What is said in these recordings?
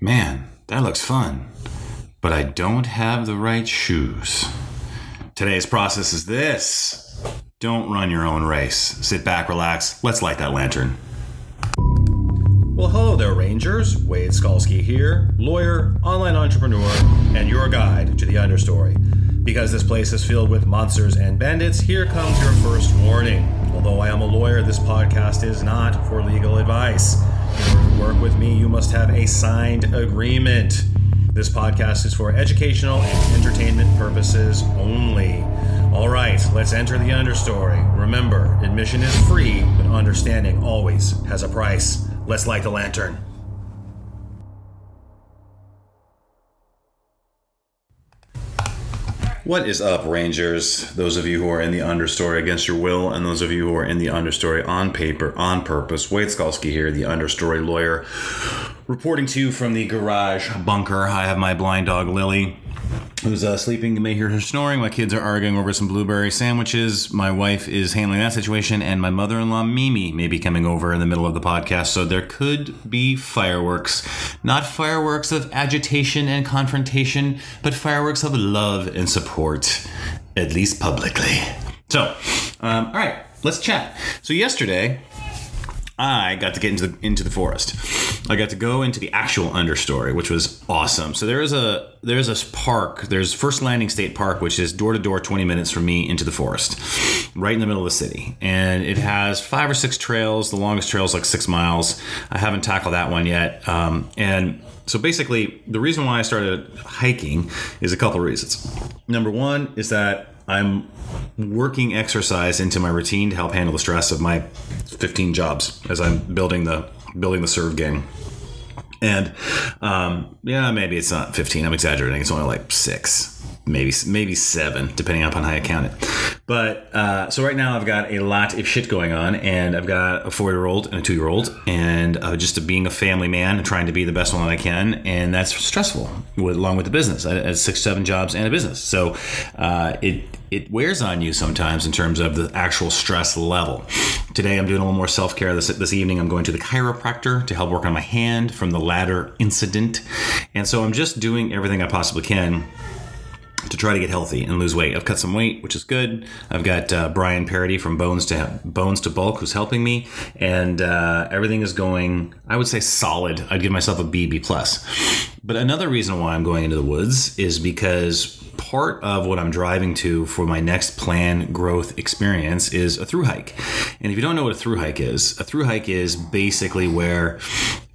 Man, that looks fun. But I don't have the right shoes. Today's process is this don't run your own race. Sit back, relax. Let's light that lantern. Well, hello there, Rangers. Wade Skalski here, lawyer, online entrepreneur, and your guide to the understory. Because this place is filled with monsters and bandits, here comes your first warning. Although I am a lawyer, this podcast is not for legal advice. Work with me, you must have a signed agreement. This podcast is for educational and entertainment purposes only. All right, let's enter the understory. Remember, admission is free, but understanding always has a price. Let's light the lantern. What is up, Rangers? Those of you who are in the understory against your will, and those of you who are in the understory on paper, on purpose. Wade Skalski here, the understory lawyer, reporting to you from the garage bunker. I have my blind dog, Lily, who's uh, sleeping. You may hear her snoring. My kids are arguing over some blueberry sandwiches. My wife is handling that situation, and my mother in law, Mimi, may be coming over in the middle of the podcast. So there could be fireworks. Not fireworks of agitation and confrontation, but fireworks of love and support, at least publicly. So, um, all right, let's chat. So, yesterday, I got to get into the into the forest. I got to go into the actual understory, which was awesome. So there is a there's a park. There's First Landing State Park, which is door to door, 20 minutes from me into the forest, right in the middle of the city, and it has five or six trails. The longest trail is like six miles. I haven't tackled that one yet, um, and so basically, the reason why I started hiking is a couple reasons. Number one is that I'm working exercise into my routine to help handle the stress of my 15 jobs as I'm building the building the serve game. And um, yeah, maybe it's not 15. I'm exaggerating. It's only like six maybe maybe seven, depending upon how you count it. But uh, so right now I've got a lot of shit going on, and I've got a four year old and a two year old, and uh, just being a family man and trying to be the best one that I can, and that's stressful with, along with the business. I have six, seven jobs and a business, so uh, it it wears on you sometimes in terms of the actual stress level. Today I'm doing a little more self care. This this evening I'm going to the chiropractor to help work on my hand from the ladder incident, and so I'm just doing everything I possibly can to try to get healthy and lose weight. I've cut some weight, which is good. I've got uh, Brian Parody from Bones to Bones to Bulk, who's helping me, and uh, everything is going. I would say solid. I'd give myself a B B plus. But another reason why I'm going into the woods is because part of what I'm driving to for my next plan growth experience is a through hike. And if you don't know what a through hike is, a through hike is basically where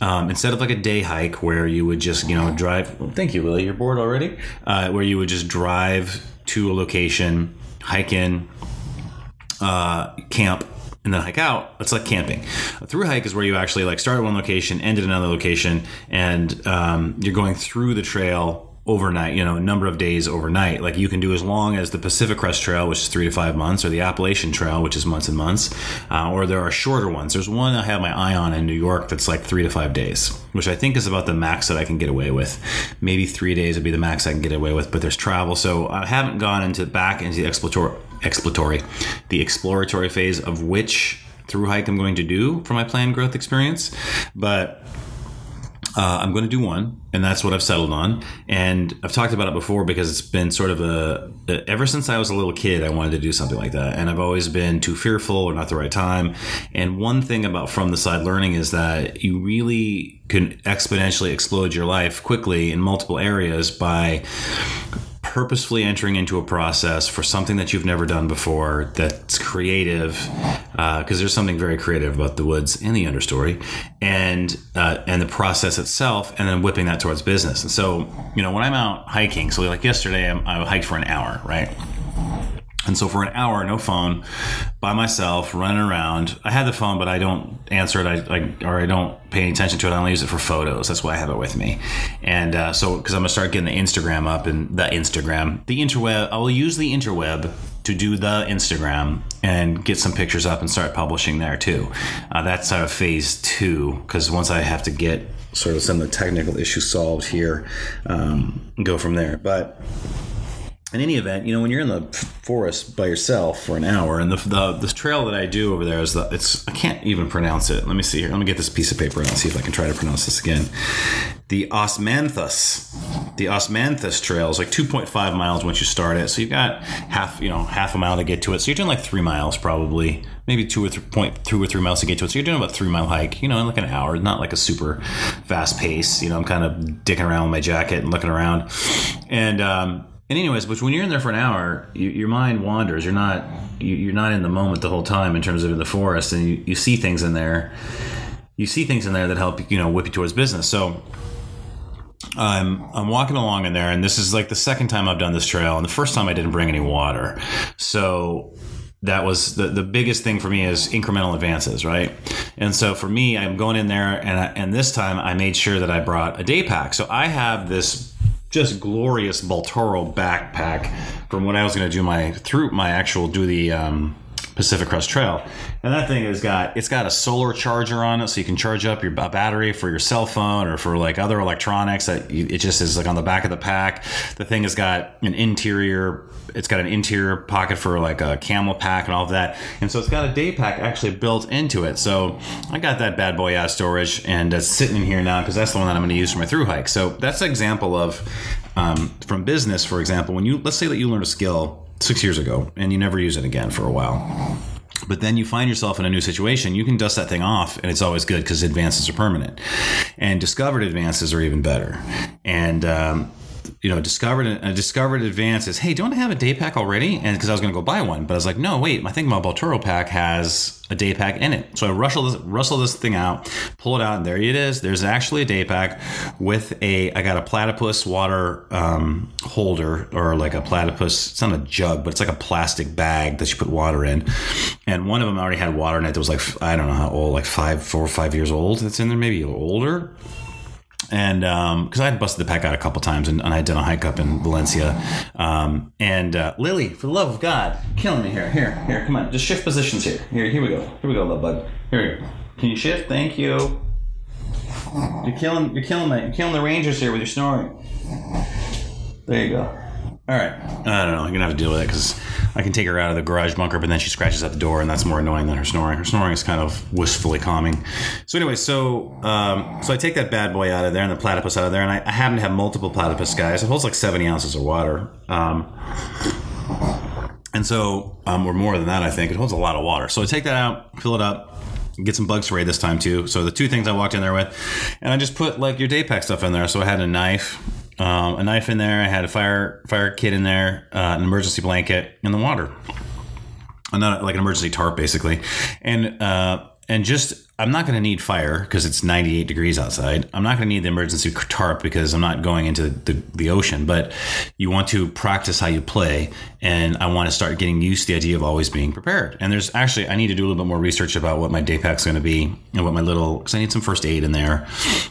um, instead of like a day hike where you would just you know drive. Thank you, Lily. You're bored already. Uh, where you would just drive to a location, hike in, uh, camp, and then hike out. It's like camping. A through hike is where you actually like start at one location, end at another location, and um, you're going through the trail overnight, you know, a number of days overnight. Like you can do as long as the Pacific Crest Trail, which is three to five months, or the Appalachian Trail, which is months and months, uh, or there are shorter ones. There's one I have my eye on in New York that's like three to five days, which I think is about the max that I can get away with. Maybe three days would be the max I can get away with, but there's travel. So I haven't gone into back into the exploratory, exploratory, the exploratory phase of which through hike I'm going to do for my planned growth experience, but uh, I'm going to do one, and that's what I've settled on. And I've talked about it before because it's been sort of a, a, ever since I was a little kid, I wanted to do something like that, and I've always been too fearful or not the right time. And one thing about from the side learning is that you really can exponentially explode your life quickly in multiple areas by purposefully entering into a process for something that you've never done before that's creative because uh, there's something very creative about the woods and the understory and uh, and the process itself and then whipping that towards business. And so you know when i'm out hiking so like yesterday I'm, i hiked for an hour right and so for an hour, no phone, by myself, running around. I had the phone, but I don't answer it. I, I or I don't pay any attention to it. I only use it for photos. That's why I have it with me. And uh, so, because I'm gonna start getting the Instagram up and the Instagram, the interweb. I will use the interweb to do the Instagram and get some pictures up and start publishing there too. Uh, that's sort of phase two. Because once I have to get sort of some of the technical issues solved here, um, go from there. But in any event, you know, when you're in the forest by yourself for an hour, and the, the, the trail that I do over there is the it's I can't even pronounce it. Let me see here. Let me get this piece of paper and see if I can try to pronounce this again. the Osmanthus. The Osmanthus Trail is like 2.5 miles once you start it. So you've got half, you know, half a mile to get to it. So you're doing like three miles probably, maybe two or three point two or three miles to get to it. So you're doing about three mile hike, you know, in like an hour, not like a super fast pace. You know, I'm kind of dicking around with my jacket and looking around, and um, and anyways, but when you're in there for an hour, you, your mind wanders. You're not you, are not in the moment the whole time in terms of the forest, and you, you see things in there. You see things in there that help you know whip you towards business. So I'm I'm walking along in there, and this is like the second time I've done this trail, and the first time I didn't bring any water, so that was the, the biggest thing for me is incremental advances, right? And so for me, I'm going in there, and I, and this time I made sure that I brought a day pack. So I have this just glorious Baltoro backpack from when I was going to do my through my actual do the um, Pacific Crest Trail. And that thing has got it's got a solar charger on it, so you can charge up your battery for your cell phone or for like other electronics. That you, it just is like on the back of the pack. The thing has got an interior. It's got an interior pocket for like a CamelBak and all of that. And so it's got a day pack actually built into it. So I got that bad boy out of storage and it's sitting in here now because that's the one that I'm going to use for my through hike. So that's an example of um, from business, for example, when you let's say that you learn a skill six years ago and you never use it again for a while. But then you find yourself in a new situation. You can dust that thing off and it's always good because advances are permanent. And discovered advances are even better. And um, you know, discovered a discovered advance is, hey, don't I have a day pack already? And because I was going to go buy one, but I was like, no, wait, I think my Baltoro pack has a day pack in it. So I rustle this, rustle this thing out, pull it out, and there it is. There's actually a day pack with a, I got a platypus water um, holder or like a platypus, it's not a jug, but it's like a plastic bag that you put water in. And one of them already had water in it that was like, I don't know how old, like five, four or five years old. It's in there, maybe older and um because um, I had busted the pack out a couple times, and, and I done a hike up in Valencia. Um, and uh, Lily, for the love of God, killing me here. Here, here, come on, just shift positions here. Here, here we go. Here we go, love bug. Here we go. Can you shift? Thank you. You're killing. You're killing me. You're killing the Rangers here with your snoring. There you go. All right. I don't know. I'm gonna have to deal with it because I can take her out of the garage bunker, but then she scratches at the door, and that's more annoying than her snoring. Her snoring is kind of wistfully calming. So anyway, so um, so I take that bad boy out of there and the platypus out of there, and I, I happen to have multiple platypus guys. It holds like 70 ounces of water. Um, and so, um, or more than that, I think it holds a lot of water. So I take that out, fill it up, get some bug spray this time too. So the two things I walked in there with, and I just put like your day pack stuff in there. So I had a knife, um, a knife in there. I had a fire fire kit in there, uh, an emergency blanket, and the water. Not like an emergency tarp, basically, and uh, and just I'm not going to need fire because it's 98 degrees outside. I'm not going to need the emergency tarp because I'm not going into the, the, ocean. But you want to practice how you play, and I want to start getting used to the idea of always being prepared. And there's actually I need to do a little bit more research about what my day pack's going to be and what my little because I need some first aid in there.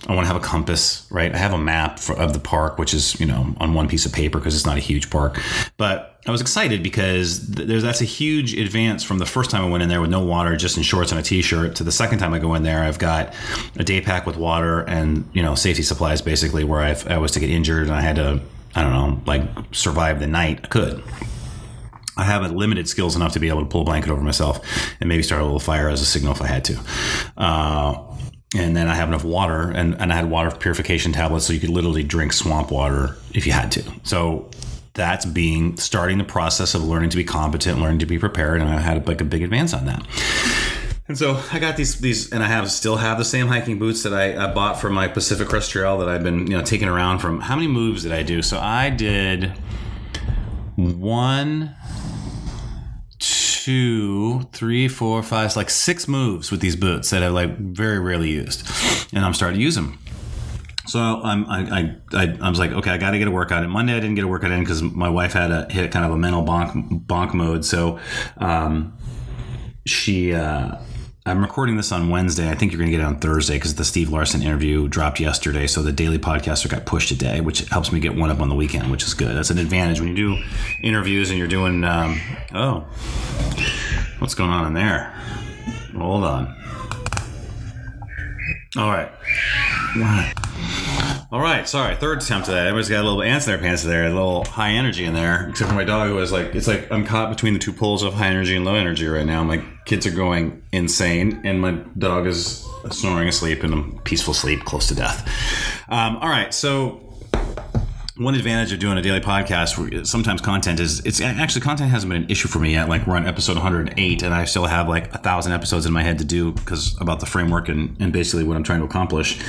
I want to have a compass, right? I have a map for, of the park, which is you know on one piece of paper because it's not a huge park, but I was excited because that's a huge advance from the first time I went in there with no water, just in shorts and a t-shirt, to the second time I go in there, I've got a day pack with water and you know safety supplies, basically, where I've, I was to get injured and I had to, I don't know, like survive the night. I could. I have limited skills enough to be able to pull a blanket over myself and maybe start a little fire as a signal if I had to. Uh, and then I have enough water, and, and I had water purification tablets, so you could literally drink swamp water if you had to. So that's being starting the process of learning to be competent, learning to be prepared, and I had like a big advance on that. And so I got these these, and I have still have the same hiking boots that I, I bought for my Pacific Crest Trail that I've been you know taking around from. How many moves did I do? So I did one, two, three, four, five, like six moves with these boots that I like very rarely used, and I'm starting to use them. So I'm, I, I, I, was like, okay, I got to get a workout in. Monday, I didn't get a workout in because my wife had a hit kind of a mental bonk, bonk mode. So, um, she, uh, I'm recording this on Wednesday. I think you're going to get it on Thursday because the Steve Larsen interview dropped yesterday. So the daily podcaster got pushed today, which helps me get one up on the weekend, which is good. That's an advantage when you do interviews and you're doing, um, oh, what's going on in there? Hold on. All right. All right, sorry. Third attempt at that. Everybody's got a little ants in their pants there, a little high energy in there. Except for my dog, who was like, it's like I'm caught between the two poles of high energy and low energy right now. My kids are going insane, and my dog is snoring asleep in a peaceful sleep, close to death. Um, all right, so one advantage of doing a daily podcast sometimes content is it's actually content hasn't been an issue for me yet. Like we're on episode 108 and i still have like a thousand episodes in my head to do because about the framework and, and basically what i'm trying to accomplish.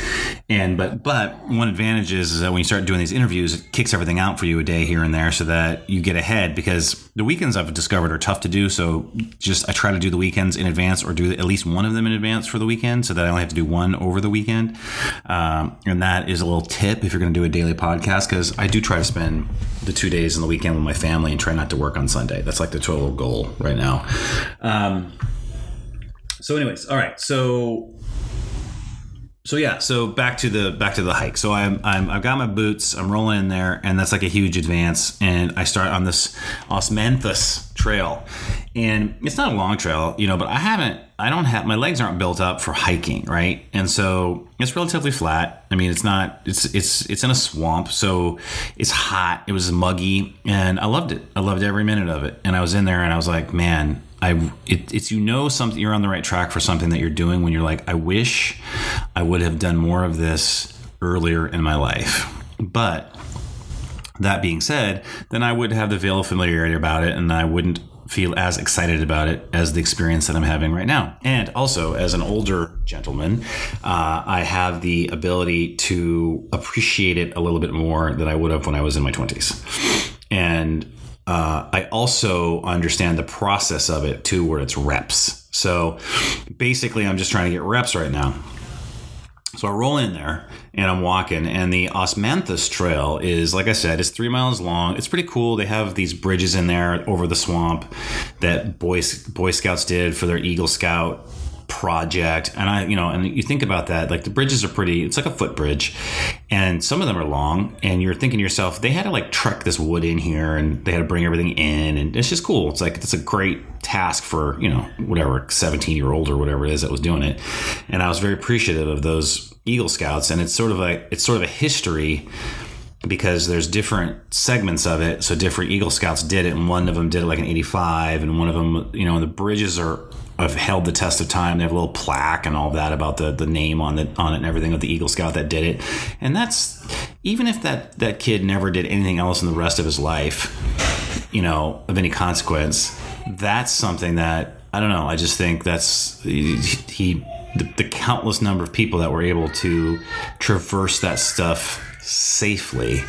And but but one advantage is, is that when you start doing these interviews it kicks everything out for you a day here and there so that you get ahead because the weekends i've discovered are tough to do. So just i try to do the weekends in advance or do at least one of them in advance for the weekend so that i only have to do one over the weekend. Um, and that is a little tip if you're going to do a daily podcast because I do try to spend the two days in the weekend with my family and try not to work on Sunday. That's like the total goal right now. Um, so, anyways, all right. So, so yeah. So back to the back to the hike. So I'm, I'm I've got my boots. I'm rolling in there, and that's like a huge advance. And I start on this Osmanthus trail, and it's not a long trail, you know, but I haven't I don't have my legs aren't built up for hiking, right? And so it's relatively flat. I mean, it's not it's it's it's in a swamp, so it's hot. It was muggy, and I loved it. I loved every minute of it. And I was in there, and I was like, man, I it, it's you know something you're on the right track for something that you're doing when you're like, I wish I would have done more of this earlier in my life, but. That being said, then I would have the veil of familiarity about it, and I wouldn't feel as excited about it as the experience that I'm having right now. And also, as an older gentleman, uh, I have the ability to appreciate it a little bit more than I would have when I was in my 20s. And uh, I also understand the process of it too, where it's reps. So basically, I'm just trying to get reps right now. So I roll in there and I'm walking, and the Osmanthus Trail is, like I said, it's three miles long. It's pretty cool. They have these bridges in there over the swamp that Boy, Boy Scouts did for their Eagle Scout project and i you know and you think about that like the bridges are pretty it's like a footbridge and some of them are long and you're thinking to yourself they had to like truck this wood in here and they had to bring everything in and it's just cool it's like it's a great task for you know whatever 17 year old or whatever it is that was doing it and i was very appreciative of those eagle scouts and it's sort of like it's sort of a history because there's different segments of it. So different Eagle Scouts did it, and one of them did it like an 85, and one of them, you know, the bridges are have held the test of time. They have a little plaque and all that about the the name on the on it and everything of the Eagle Scout that did it. And that's even if that that kid never did anything else in the rest of his life, you know, of any consequence, that's something that I don't know. I just think that's he. he the, the countless number of people that were able to traverse that stuff safely,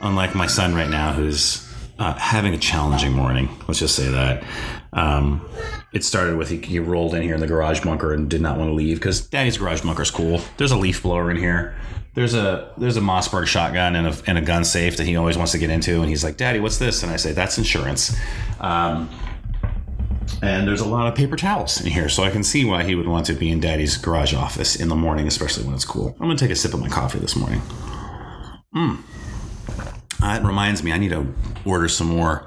unlike my son right now, who's uh, having a challenging morning. Let's just say that. Um, it started with he, he, rolled in here in the garage bunker and did not want to leave because Daddy's garage bunker is cool. There's a leaf blower in here. There's a there's a Mossberg shotgun and a, and a gun safe that he always wants to get into, and he's like, "Daddy, what's this?" And I say, "That's insurance." Um, and there's a lot of paper towels in here, so I can see why he would want to be in Daddy's garage office in the morning, especially when it's cool. I'm gonna take a sip of my coffee this morning. Hmm. That reminds me, I need to order some more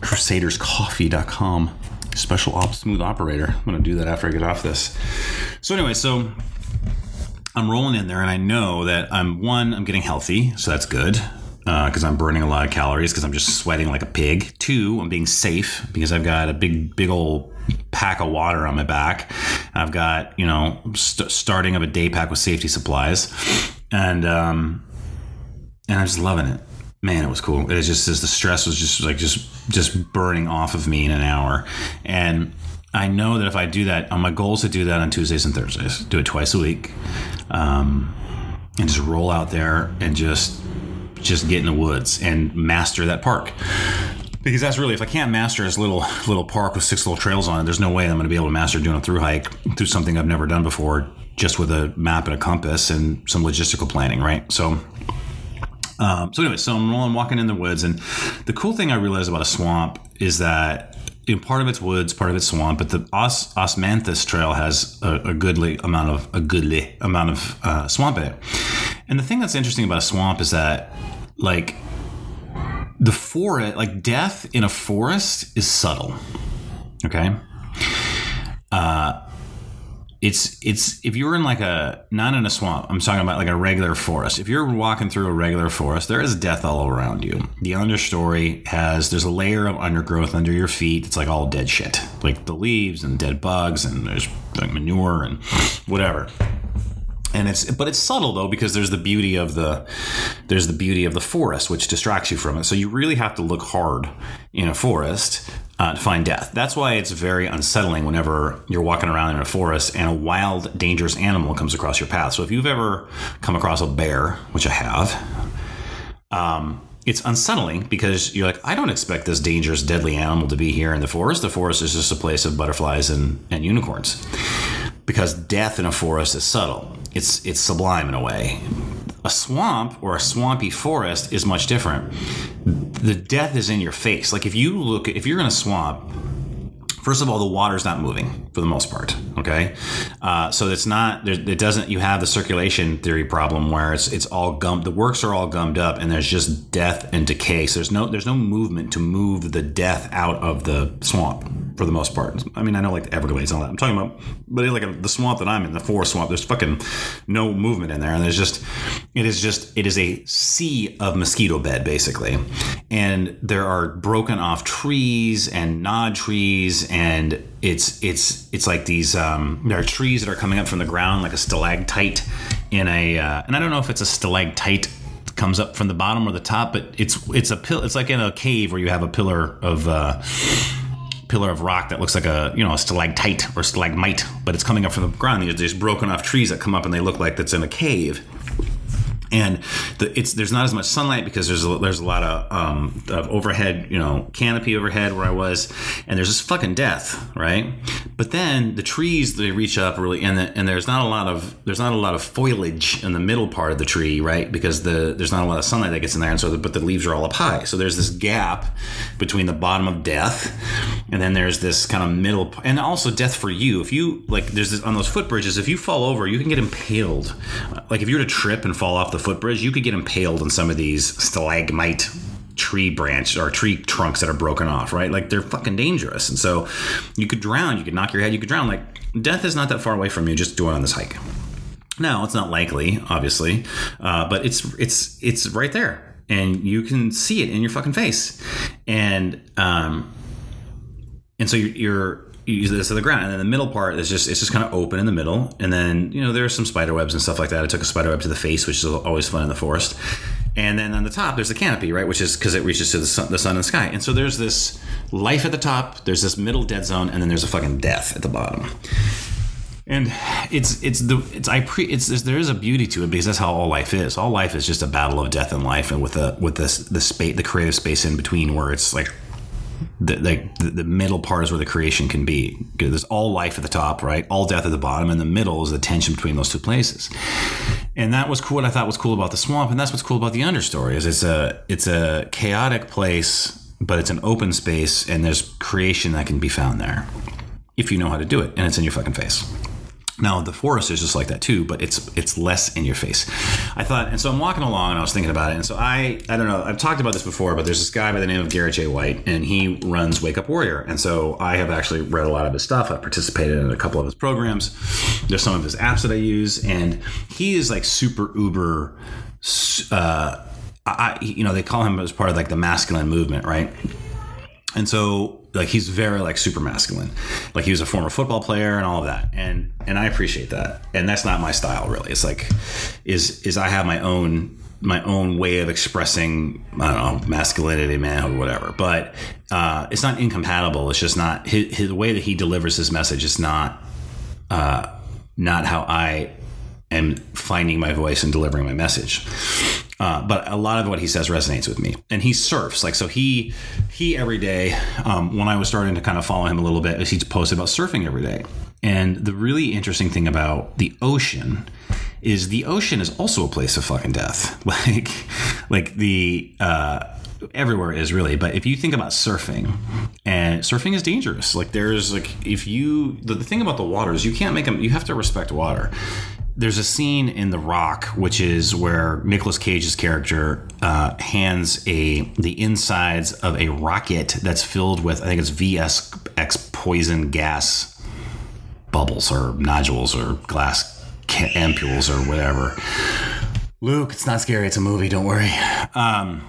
crusaderscoffee.com special op smooth operator. I'm to do that after I get off this. So, anyway, so I'm rolling in there and I know that I'm one, I'm getting healthy, so that's good because uh, I'm burning a lot of calories because I'm just sweating like a pig. Two, I'm being safe because I've got a big, big old pack of water on my back. I've got, you know, st- starting of a day pack with safety supplies. And, um, and I'm just loving it. Man, it was cool. It just as the stress was just like just just burning off of me in an hour, and I know that if I do that, uh, my goal is to do that on Tuesdays and Thursdays. Do it twice a week, um, and just roll out there and just just get in the woods and master that park because that's really if I can't master this little little park with six little trails on it, there's no way I'm going to be able to master doing a through hike through something I've never done before, just with a map and a compass and some logistical planning, right? So um, so anyway, so I'm rolling, walking in the woods, and the cool thing I realized about a swamp is that know, part of it's woods, part of it's swamp, but the Os- Osmanthus Trail has a, a, goodly amount of a goodly amount of uh, swamp in it. And the thing that's interesting about a swamp is that, like, the forest, like death in a forest, is subtle. Okay. Uh, it's it's if you're in like a not in a swamp i'm talking about like a regular forest. If you're walking through a regular forest there is death all around you. The understory has there's a layer of undergrowth under your feet it's like all dead shit. Like the leaves and dead bugs and there's like manure and whatever and it's but it's subtle though because there's the beauty of the there's the beauty of the forest which distracts you from it so you really have to look hard in a forest uh, to find death that's why it's very unsettling whenever you're walking around in a forest and a wild dangerous animal comes across your path so if you've ever come across a bear which i have um, it's unsettling because you're like, I don't expect this dangerous, deadly animal to be here in the forest. The forest is just a place of butterflies and, and unicorns. Because death in a forest is subtle. It's it's sublime in a way. A swamp or a swampy forest is much different. The death is in your face. Like if you look if you're in a swamp, First of all, the water's not moving for the most part. Okay, uh, so it's not. It doesn't. You have the circulation theory problem where it's it's all gummed. The works are all gummed up, and there's just death and decay. So there's no there's no movement to move the death out of the swamp for the most part. I mean, I know like the Everglades and all that. I'm talking about, but like the swamp that I'm in, the forest swamp. There's fucking no movement in there, and there's just it is just it is a sea of mosquito bed basically, and there are broken off trees and nod trees and it's it's it's like these um, there are trees that are coming up from the ground like a stalactite in a uh, and I don't know if it's a stalactite comes up from the bottom or the top, but it's it's a pill. It's like in a cave where you have a pillar of. Uh, pillar of rock that looks like a you know a stalactite or stalagmite, but it's coming up from the ground. There's broken off trees that come up and they look like that's in a cave and the, it's there's not as much sunlight because there's a, there's a lot of, um, of overhead you know canopy overhead where I was, and there's just fucking death, right? But then the trees they reach up really, and the, and there's not a lot of there's not a lot of foliage in the middle part of the tree, right? Because the there's not a lot of sunlight that gets in there, and so the, but the leaves are all up high, so there's this gap between the bottom of death, and then there's this kind of middle, and also death for you. If you like, there's this, on those footbridges, if you fall over, you can get impaled. Like if you were to trip and fall off the footbridge, you could get impaled on some of these stalagmite tree branch or tree trunks that are broken off, right? Like they're fucking dangerous. And so you could drown, you could knock your head, you could drown. Like death is not that far away from you just doing on this hike. Now, it's not likely, obviously, uh, but it's it's it's right there, and you can see it in your fucking face, and um, and so you're, you're use this to the ground. And then the middle part is just it's just kind of open in the middle. And then you know there are some spider webs and stuff like that. I took a spider web to the face which is always fun in the forest. And then on the top there's the canopy right which is because it reaches to the sun, the sun and sky. And so there's this life at the top there's this middle dead zone and then there's a fucking death at the bottom. And it's it's the it's I pre it's, it's there is a beauty to it because that's how all life is. All life is just a battle of death and life, and with the with this the space the creative space in between where it's like the, the, the middle part is where the creation can be. There's all life at the top, right? All death at the bottom, and the middle is the tension between those two places. And that was cool. What I thought was cool about the swamp, and that's what's cool about the understory is it's a it's a chaotic place, but it's an open space, and there's creation that can be found there if you know how to do it, and it's in your fucking face. Now the forest is just like that too, but it's it's less in your face. I thought, and so I'm walking along and I was thinking about it, and so I I don't know I've talked about this before, but there's this guy by the name of Garrett J White, and he runs Wake Up Warrior, and so I have actually read a lot of his stuff. I've participated in a couple of his programs. There's some of his apps that I use, and he is like super uber. Uh, I, you know, they call him as part of like the masculine movement, right? And so like he's very like super masculine. Like he was a former football player and all of that. And and i appreciate that. And that's not my style really. It's like is is i have my own my own way of expressing i don't know masculinity manhood or whatever. But uh, it's not incompatible. It's just not his, his way that he delivers his message is not uh, not how i am finding my voice and delivering my message uh, but a lot of what he says resonates with me. And he surfs, like so. He he every day. Um, when I was starting to kind of follow him a little bit, he posted about surfing every day. And the really interesting thing about the ocean is the ocean is also a place of fucking death. Like like the. Uh, everywhere is really but if you think about surfing and surfing is dangerous like there's like if you the, the thing about the water is you can't make them you have to respect water there's a scene in The Rock, which is where Nicolas Cage's character uh, hands a the insides of a rocket that's filled with I think it's VX poison gas bubbles or nodules or glass ampules or whatever. Luke, it's not scary. It's a movie. Don't worry. Um,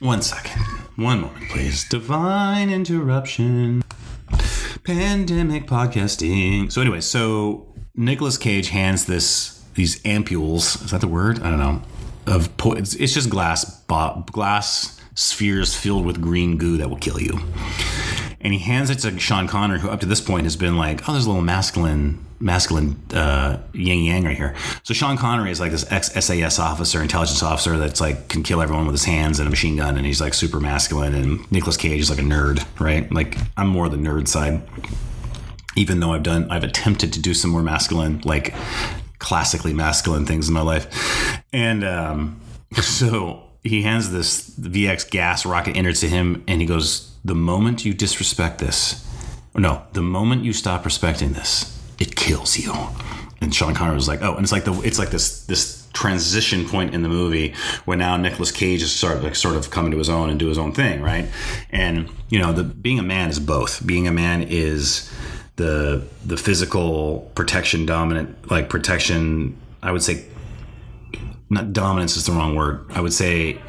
one second. One moment, please. Divine interruption. Pandemic podcasting. So, anyway, so Nicolas Cage hands this these ampules. Is that the word? I don't know. Of po- it's, it's just glass bo- glass spheres filled with green goo that will kill you. And he hands it to Sean Connery, who up to this point has been like, oh, there's a little masculine masculine uh, yin yang right here. So Sean Connery is like this ex SAS officer, intelligence officer that's like can kill everyone with his hands and a machine gun, and he's like super masculine. And Nicolas Cage is like a nerd, right? Like I'm more the nerd side, even though I've done I've attempted to do some more masculine, like classically masculine things in my life, and um, so he hands this VX gas rocket enter to him, and he goes, "The moment you disrespect this." No, the moment you stop respecting this, it kills you. And Sean Connery was like, oh, and it's like the it's like this this transition point in the movie where now Nicolas Cage is sort of like sort of coming to his own and do his own thing, right? And you know, the being a man is both. Being a man is the the physical protection dominant like protection I would say not dominance is the wrong word. I would say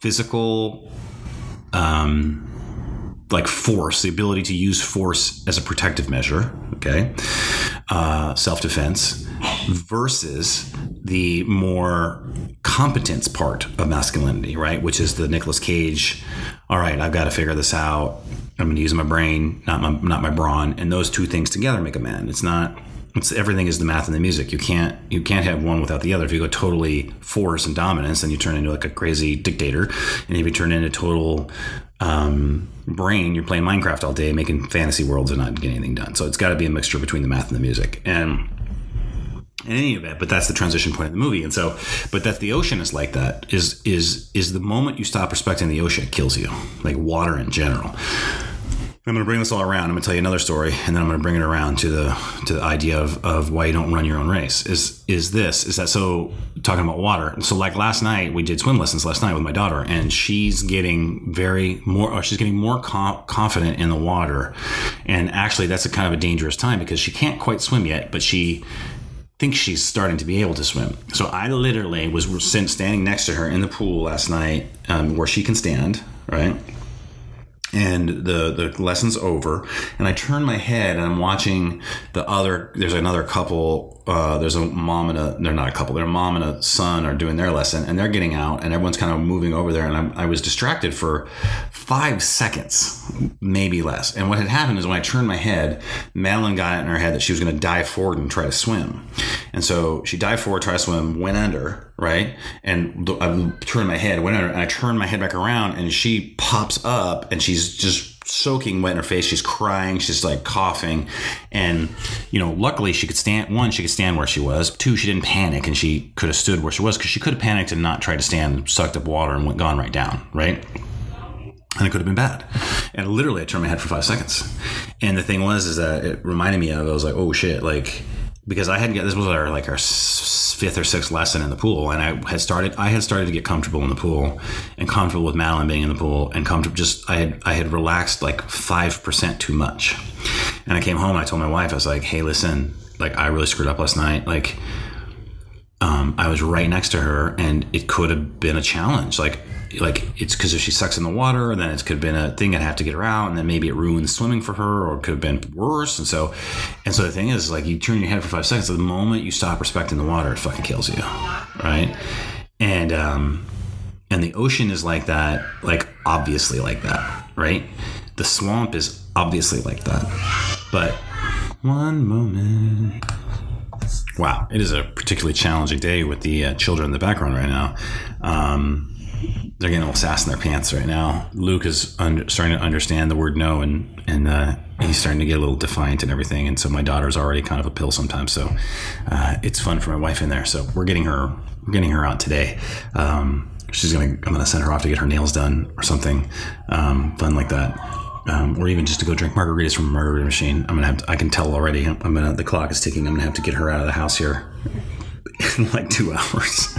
physical um like force, the ability to use force as a protective measure, okay, uh, self defense, versus the more competence part of masculinity, right? Which is the Nicolas Cage. All right, I've got to figure this out. I'm going to use my brain, not my not my brawn, and those two things together make a man. It's not. It's everything is the math and the music. You can't you can't have one without the other. If you go totally force and dominance, then you turn into like a crazy dictator. And if you turn into total um, brain, you're playing Minecraft all day, making fantasy worlds and not getting anything done. So it's got to be a mixture between the math and the music. And in any event, but that's the transition point of the movie. And so, but that the ocean is like that is is is the moment you stop respecting the ocean, it kills you, like water in general. I'm going to bring this all around. I'm going to tell you another story, and then I'm going to bring it around to the to the idea of, of why you don't run your own race. Is is this is that so? Talking about water. So like last night, we did swim lessons last night with my daughter, and she's getting very more. Or she's getting more com- confident in the water, and actually, that's a kind of a dangerous time because she can't quite swim yet, but she thinks she's starting to be able to swim. So I literally was standing next to her in the pool last night, um, where she can stand, right and the the lesson's over and i turn my head and i'm watching the other there's another couple uh, there's a mom and a they're not a couple they're a mom and a son are doing their lesson and they're getting out and everyone's kind of moving over there. And I'm, i was distracted for five seconds maybe less. And what had happened is when i turned my head madeline got it in her head that she was going to dive forward and try to swim. And so she dived forward try to swim went under right? And i turned my head went under and i turned my head back around and she pops up and she's just soaking wet in her face. She's crying. She's like coughing. And, you know, luckily she could stand, one, she could stand where she was. Two, she didn't panic and she could have stood where she was because she could have panicked and not tried to stand, sucked up water and went gone right down, right? And it could have been bad. And literally, I turned my head for five seconds. And the thing was, is that it reminded me of, I was like, oh shit, like, because I hadn't got, this was our like our fifth or sixth lesson in the pool, and I had started I had started to get comfortable in the pool and comfortable with Madeline being in the pool and comfortable just I had I had relaxed like five percent too much, and I came home and I told my wife I was like, hey, listen, like I really screwed up last night, like. Um, I was right next to her, and it could have been a challenge. Like like it's because if she sucks in the water, then it could have been a thing I'd have to get her out, and then maybe it ruins swimming for her, or it could have been worse. And so, and so the thing is, like you turn your head for five seconds, the moment you stop respecting the water, it fucking kills you, right? And um, and the ocean is like that, like obviously like that, right? The swamp is obviously like that, but one moment. Wow, it is a particularly challenging day with the uh, children in the background right now. Um, they're getting a little sass in their pants right now. Luke is under, starting to understand the word no, and and uh, he's starting to get a little defiant and everything. And so my daughter's already kind of a pill sometimes. So uh, it's fun for my wife in there. So we're getting her we're getting her out today. Um, she's gonna I'm gonna send her off to get her nails done or something um, fun like that. Um, or even just to go drink margaritas from a margarita machine. I'm gonna have to, I can tell already. I'm gonna the clock is ticking. I'm gonna have to get her out of the house here in like two hours.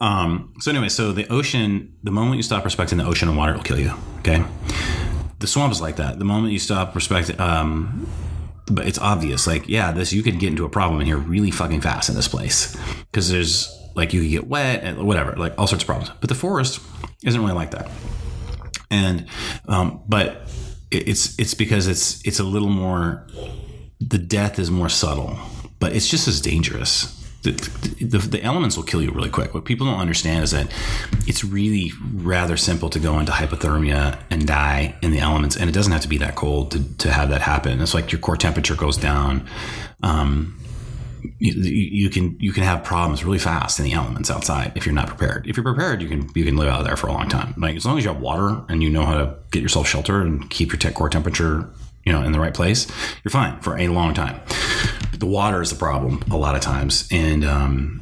um, so anyway, so the ocean, the moment you stop respecting the ocean and water, it will kill you. Okay. The swamp is like that. The moment you stop respecting, um, but it's obvious. Like, yeah, this you could get into a problem in here really fucking fast in this place because there's like you could get wet and whatever, like all sorts of problems. But the forest isn't really like that. And um, but it's it's because it's it's a little more. The death is more subtle, but it's just as dangerous the, the, elements will kill you really quick. What people don't understand is that it's really rather simple to go into hypothermia and die in the elements, and it doesn't have to be that cold to, to have that happen. It's like your core temperature goes down. Um, you, you, can you can have problems really fast in the elements outside if you're not prepared. If you're prepared, you can you can live out there for a long time. Like as long as you have water and you know how to get yourself shelter and keep your core temperature you know in the right place, you're fine for a long time. The water is the problem a lot of times, and um,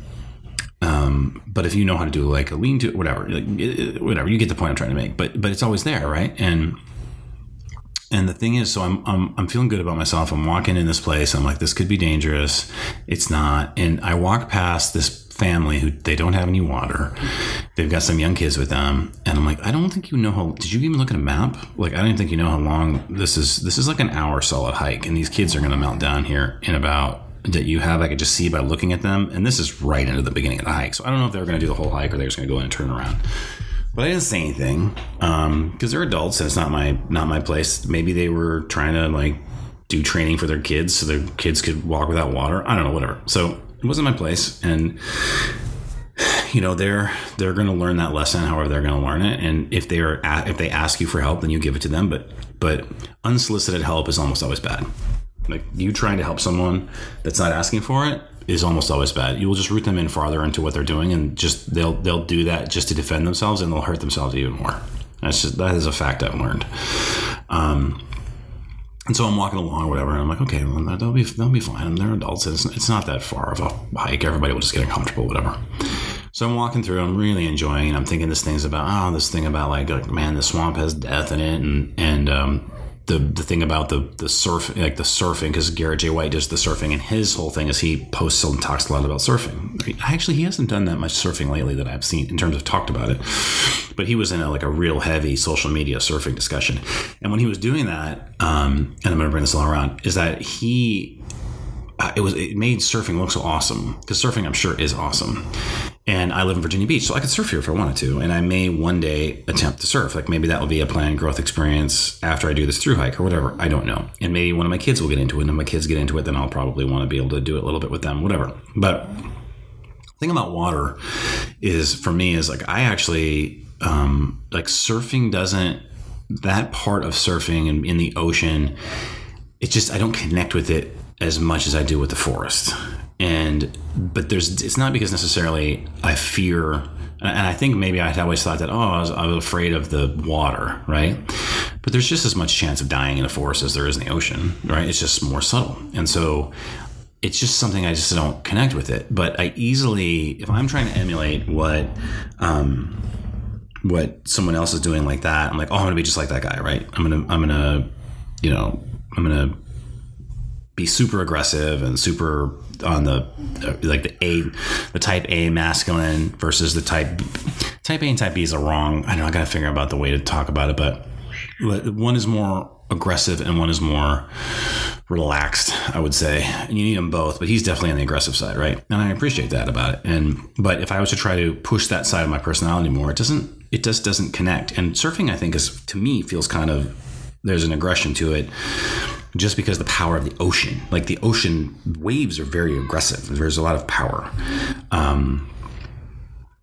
um, but if you know how to do like a lean to whatever, like, whatever, you get the point I'm trying to make. But but it's always there, right? And and the thing is, so I'm, I'm I'm feeling good about myself. I'm walking in this place. I'm like, this could be dangerous. It's not. And I walk past this family who they don't have any water. They've got some young kids with them, and I'm like, I don't think you know how. Did you even look at a map? Like, I don't think you know how long this is. This is like an hour solid hike, and these kids are going to melt down here in about that you have. I could just see by looking at them, and this is right into the beginning of the hike. So I don't know if they're going to do the whole hike or they're just going to go in and turn around. But I didn't say anything because um, they're adults and it's not my not my place. Maybe they were trying to like do training for their kids so their kids could walk without water. I don't know, whatever. So it wasn't my place, and you know they're they're going to learn that lesson however they're going to learn it. And if they are if they ask you for help, then you give it to them. But but unsolicited help is almost always bad. Like you trying to help someone that's not asking for it is almost always bad. You will just root them in farther into what they're doing, and just they'll they'll do that just to defend themselves, and they'll hurt themselves even more. That's just that is a fact I've learned. Um, and so I'm walking along, whatever, and I'm like, okay, well, they'll be they'll be fine. They're adults. It's, it's not that far of a hike. Everybody will just get uncomfortable, whatever. So I'm walking through. I'm really enjoying, and I'm thinking this thing's about oh, this thing about like, like man, the swamp has death in it, and and um, the the thing about the the surf like the surfing because Garrett J. White does the surfing and his whole thing is he posts and talks a lot about surfing. Actually, he hasn't done that much surfing lately that I've seen in terms of talked about it, but he was in a, like a real heavy social media surfing discussion, and when he was doing that, um, and I'm going to bring this all around, is that he uh, it was it made surfing look so awesome. Because surfing I'm sure is awesome, and I live in Virginia Beach, so I could surf here if I wanted to. And I may one day attempt to surf. Like maybe that will be a planned growth experience after I do this through hike or whatever. I don't know. And maybe one of my kids will get into it. And if my kids get into it, then I'll probably want to be able to do it a little bit with them, whatever. But thing about water is for me is like I actually um, like surfing doesn't that part of surfing in, in the ocean. It's just I don't connect with it as much as I do with the forest and but there's it's not because necessarily I fear and I think maybe I always thought that oh I was, I was afraid of the water right? But there's just as much chance of dying in a forest as there is in the ocean right? It's just more subtle. And so it's just something I just don't connect with it. But I easily if I'm trying to emulate what um what someone else is doing like that I'm like oh I'm gonna be just like that guy right? I'm gonna I'm gonna you know I'm gonna be super aggressive and super on the uh, like the A, the type A masculine versus the type type A and type B is a wrong. I know I got to figure out the way to talk about it, but one is more aggressive and one is more relaxed. I would say, and you need them both. But he's definitely on the aggressive side, right? And I appreciate that about it. And but if I was to try to push that side of my personality more, it doesn't. It just doesn't connect. And surfing, I think, is to me feels kind of there's an aggression to it just because the power of the ocean. Like the ocean waves are very aggressive. There's a lot of power. Um,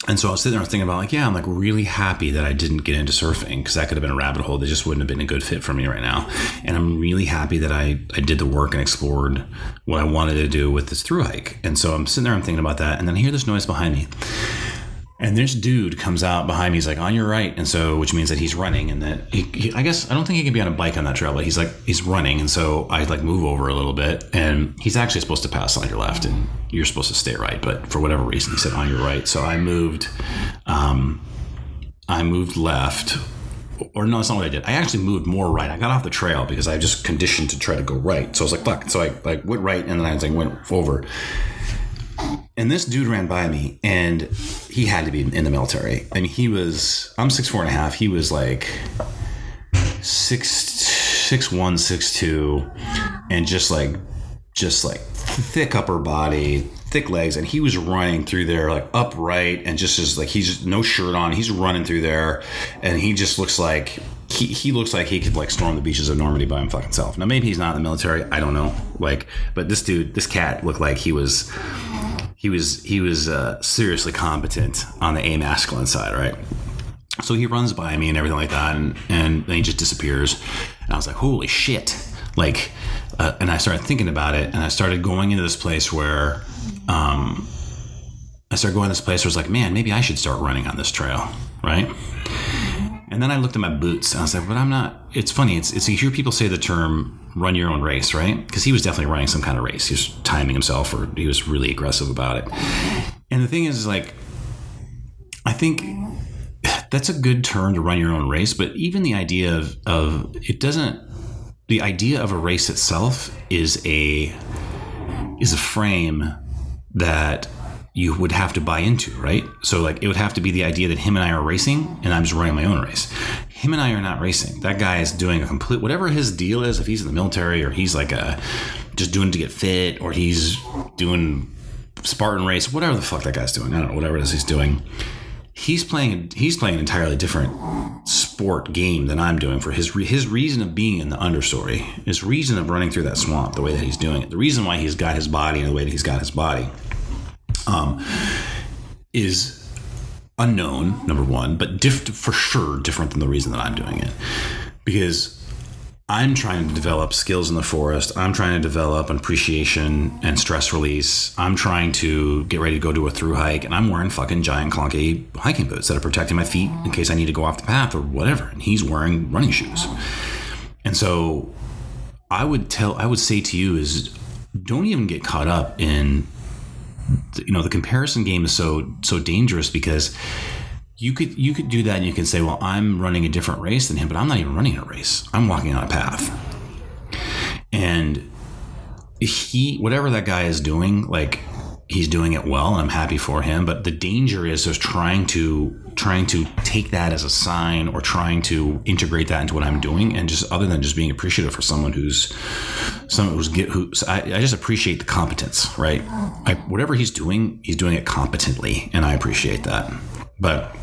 and so I was sitting there thinking about like, yeah, I'm like really happy that I didn't get into surfing because that could have been a rabbit hole that just wouldn't have been a good fit for me right now. And I'm really happy that I, I did the work and explored what I wanted to do with this through hike. And so I'm sitting there, I'm thinking about that. And then I hear this noise behind me. And this dude comes out behind me. He's like, on your right. And so, which means that he's running and that he, he, I guess, I don't think he can be on a bike on that trail, but he's like, he's running. And so I like move over a little bit and he's actually supposed to pass on your left and you're supposed to stay right. But for whatever reason, he said on your right. So I moved, um, I moved left or no, that's not what I did. I actually moved more right. I got off the trail because I just conditioned to try to go right. So I was like, fuck. So I like went right and then I was like went over. And this dude ran by me, and he had to be in the military. I mean, he was. I'm six four and a half. He was like six six one six two, and just like just like thick upper body, thick legs, and he was running through there like upright and just as like he's just no shirt on. He's running through there, and he just looks like he, he looks like he could like storm the beaches of Normandy by himself. Now maybe he's not in the military. I don't know. Like, but this dude, this cat looked like he was he was he was uh, seriously competent on the A masculine side, right? So he runs by me and everything like that, and, and then he just disappears. And I was like, holy shit. Like, uh, and I started thinking about it, and I started going into this place where, um, I started going to this place where I was like, man, maybe I should start running on this trail, right? And then I looked at my boots and I was like, but I'm not. It's funny. It's, it's you hear people say the term run your own race, right? Because he was definitely running some kind of race. He was timing himself or he was really aggressive about it. And the thing is, is like, I think that's a good term to run your own race, but even the idea of, of it doesn't, the idea of a race itself is a, is a frame that you would have to buy into, right? So like it would have to be the idea that him and I are racing and I'm just running my own race. Him and I are not racing. That guy is doing a complete whatever his deal is, if he's in the military or he's like a just doing to get fit or he's doing Spartan race, whatever the fuck that guy's doing. I don't know, whatever it is he's doing. He's playing he's playing an entirely different sport game than I'm doing for his his reason of being in the understory, his reason of running through that swamp the way that he's doing it, the reason why he's got his body in the way that he's got his body um, is unknown, number one, but diff- for sure different than the reason that I'm doing it. Because I'm trying to develop skills in the forest. I'm trying to develop an appreciation and stress release. I'm trying to get ready to go do a through hike, and I'm wearing fucking giant clunky hiking boots that are protecting my feet in case I need to go off the path or whatever. And he's wearing running shoes. And so I would tell, I would say to you is don't even get caught up in you know the comparison game is so so dangerous because you could you could do that and you can say well i'm running a different race than him but i'm not even running a race. I'm walking on a path. And he whatever that guy is doing like he's doing it well and i'm happy for him but the danger is just trying to trying to take that as a sign or trying to integrate that into what i'm doing. And just other than just being appreciative for someone who's someone who's get who's I, I just appreciate the competence right? I, whatever he's doing he's doing it competently and i appreciate that. But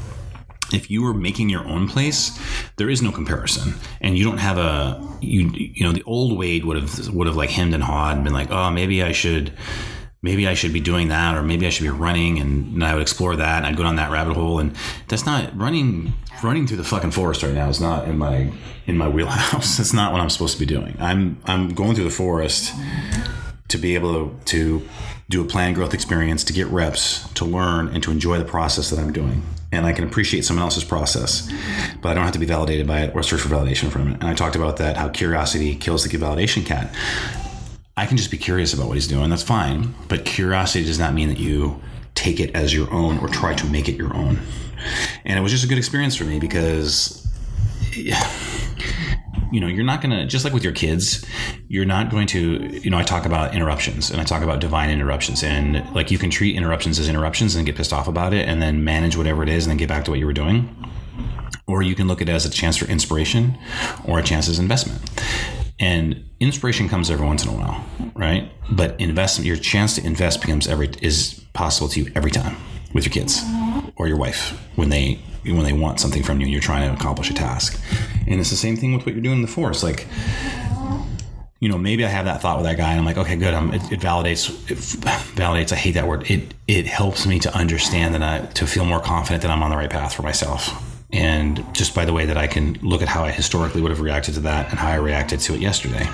if you were making your own place, there is no comparison, and you don't have a you you know the old Wade would have would have like hemmed and hawed and been like, oh, maybe I should maybe I should be doing that, or maybe I should be running, and, and I would explore that, and I'd go down that rabbit hole, and that's not running. Running through the fucking forest right now is not in my in my wheelhouse. It's not what I'm supposed to be doing. I'm I'm going through the forest to be able to, to do a planned growth experience, to get reps, to learn, and to enjoy the process that I'm doing. And I can appreciate someone else's process, but I don't have to be validated by it or search for validation from it. And I talked about that, how curiosity kills the validation cat. I can just be curious about what he's doing. That's fine. But curiosity does not mean that you take it as your own or try to make it your own. And it was just a good experience for me because you know, you're not going to, just like with your kids, you're not going to, you know, I talk about interruptions and I talk about divine interruptions. And like you can treat interruptions as interruptions and get pissed off about it and then manage whatever it is and then get back to what you were doing. Or you can look at it as a chance for inspiration or a chance as investment. And inspiration comes every once in a while, right? But investment, your chance to invest becomes every, is possible to you every time with your kids or your wife when they when they want something from you and you're trying to accomplish a task. And it's the same thing with what you're doing in the force. Like, you know, maybe I have that thought with that guy, and I'm like, okay, good. I'm, it, it validates. It validates. I hate that word. It it helps me to understand that I to feel more confident that I'm on the right path for myself. And just by the way that I can look at how I historically would have reacted to that and how I reacted to it yesterday.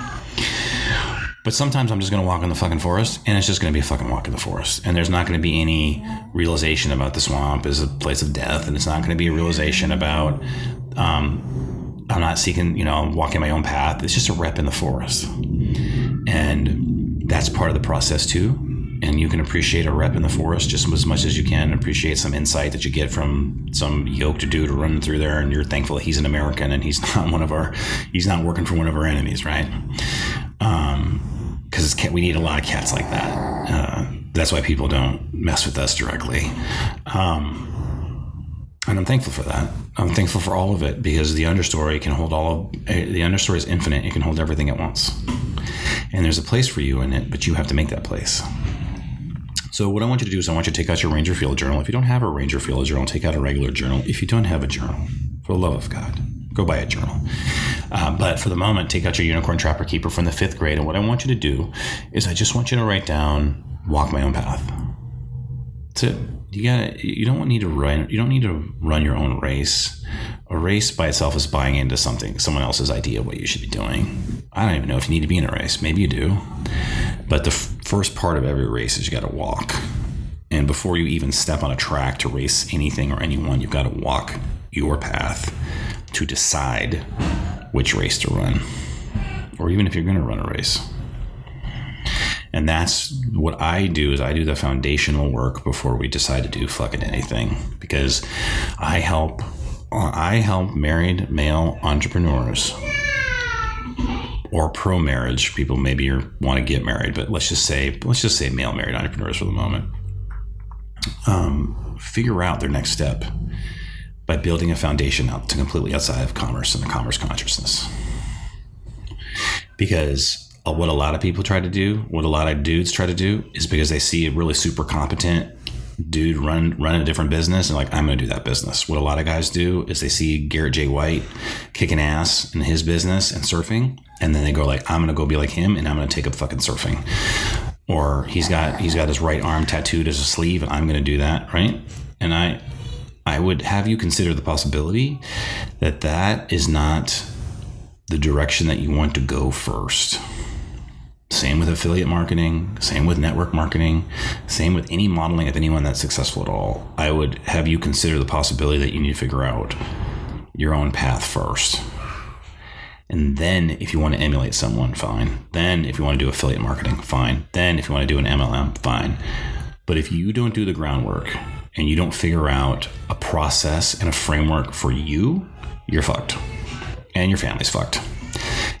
But sometimes I'm just going to walk in the fucking forest and it's just going to be a fucking walk in the forest. And there's not going to be any realization about the swamp as a place of death. And it's not going to be a realization about, um, I'm not seeking, you know, I'm walking my own path. It's just a rep in the forest. And that's part of the process too. And you can appreciate a rep in the forest just as much as you can appreciate some insight that you get from some yoked dude running through there. And you're thankful that he's an American and he's not one of our, he's not working for one of our enemies, right? Um, because we need a lot of cats like that. Uh, that's why people don't mess with us directly. Um, and I'm thankful for that. I'm thankful for all of it because the understory can hold all of eh, the understory is infinite. It can hold everything at once, and there's a place for you in it, but you have to make that place. So what I want you to do is I want you to take out your Ranger Field journal. If you don't have a Ranger Field journal, take out a regular journal. If you don't have a journal, for the love of God, go buy a journal. Uh, but for the moment, take out your Unicorn Trapper Keeper from the fifth grade. And what I want you to do is I just want you to write down walk my own path. to you got you don't need to run you don't need to run your own race. A race by itself is buying into something someone else's idea of what you should be doing. I don't even know if you need to be in a race. Maybe you do, but the first part of every race is you got to walk. And before you even step on a track to race anything or anyone, you've got to walk your path to decide which race to run, or even if you're going to run a race. And that's what I do is I do the foundational work before we decide to do fucking anything because I help I help married male entrepreneurs or pro marriage people maybe want to get married but let's just say let's just say male married entrepreneurs for the moment. Um, figure out their next step by building a foundation out to completely outside of commerce and the commerce consciousness. Because uh, what a lot of people try to do, what a lot of dudes try to do, is because they see a really super competent dude run run a different business and like I'm to do that business. What a lot of guys do is they see Garrett J. White kicking ass in his business and surfing, and then they go like I'm to go be like him and I'm to take up fucking surfing. Or he's got he's got his right arm tattooed as a sleeve and I'm to do that, right? And I I would have you consider the possibility that that is not the direction that you want to go first. Same with affiliate marketing, same with network marketing, same with any modeling of anyone that's successful at all. I would have you consider the possibility that you need to figure out your own path first. And then if you want to emulate someone, fine. Then if you want to do affiliate marketing, fine. Then if you want to do an MLM, fine. But if you don't do the groundwork and you don't figure out a process and a framework for you, you're fucked. And your family's fucked.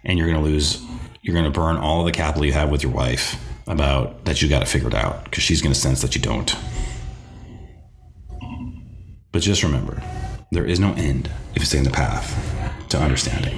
And you're going to lose you're going to burn all the capital you have with your wife about that you got it figured out because she's going to sense that you don't. But just remember, there is no end if you stay in the path to understanding.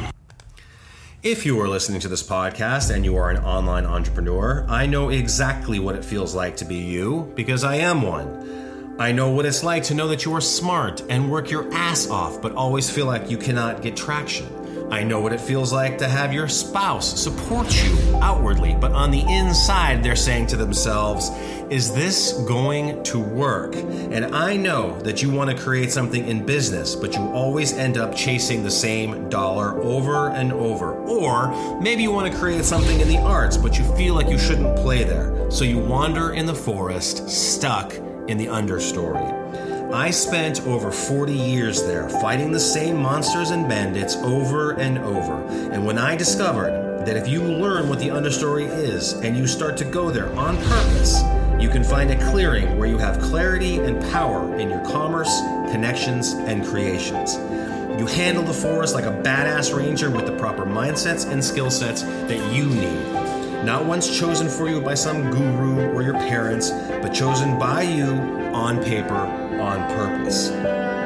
If you are listening to this podcast and you are an online entrepreneur, I know exactly what it feels like to be you because I am one. I know what it's like to know that you are smart and work your ass off, but always feel like you cannot get traction. I know what it feels like to have your spouse support you outwardly, but on the inside, they're saying to themselves, Is this going to work? And I know that you want to create something in business, but you always end up chasing the same dollar over and over. Or maybe you want to create something in the arts, but you feel like you shouldn't play there. So you wander in the forest, stuck in the understory. I spent over 40 years there fighting the same monsters and bandits over and over. And when I discovered that if you learn what the understory is and you start to go there on purpose, you can find a clearing where you have clarity and power in your commerce, connections, and creations. You handle the forest like a badass ranger with the proper mindsets and skill sets that you need. Not once chosen for you by some guru or your parents, but chosen by you on paper on purpose.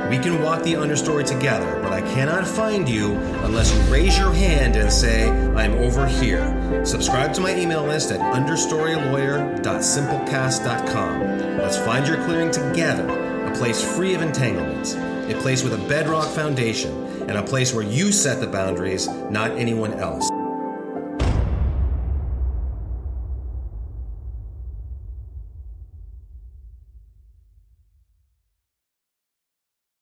We can walk the understory together, but I cannot find you unless you raise your hand and say, I'm over here. Subscribe to my email list at understorylawyer.simplecast.com. Let's find your clearing together, a place free of entanglements, a place with a bedrock foundation, and a place where you set the boundaries, not anyone else.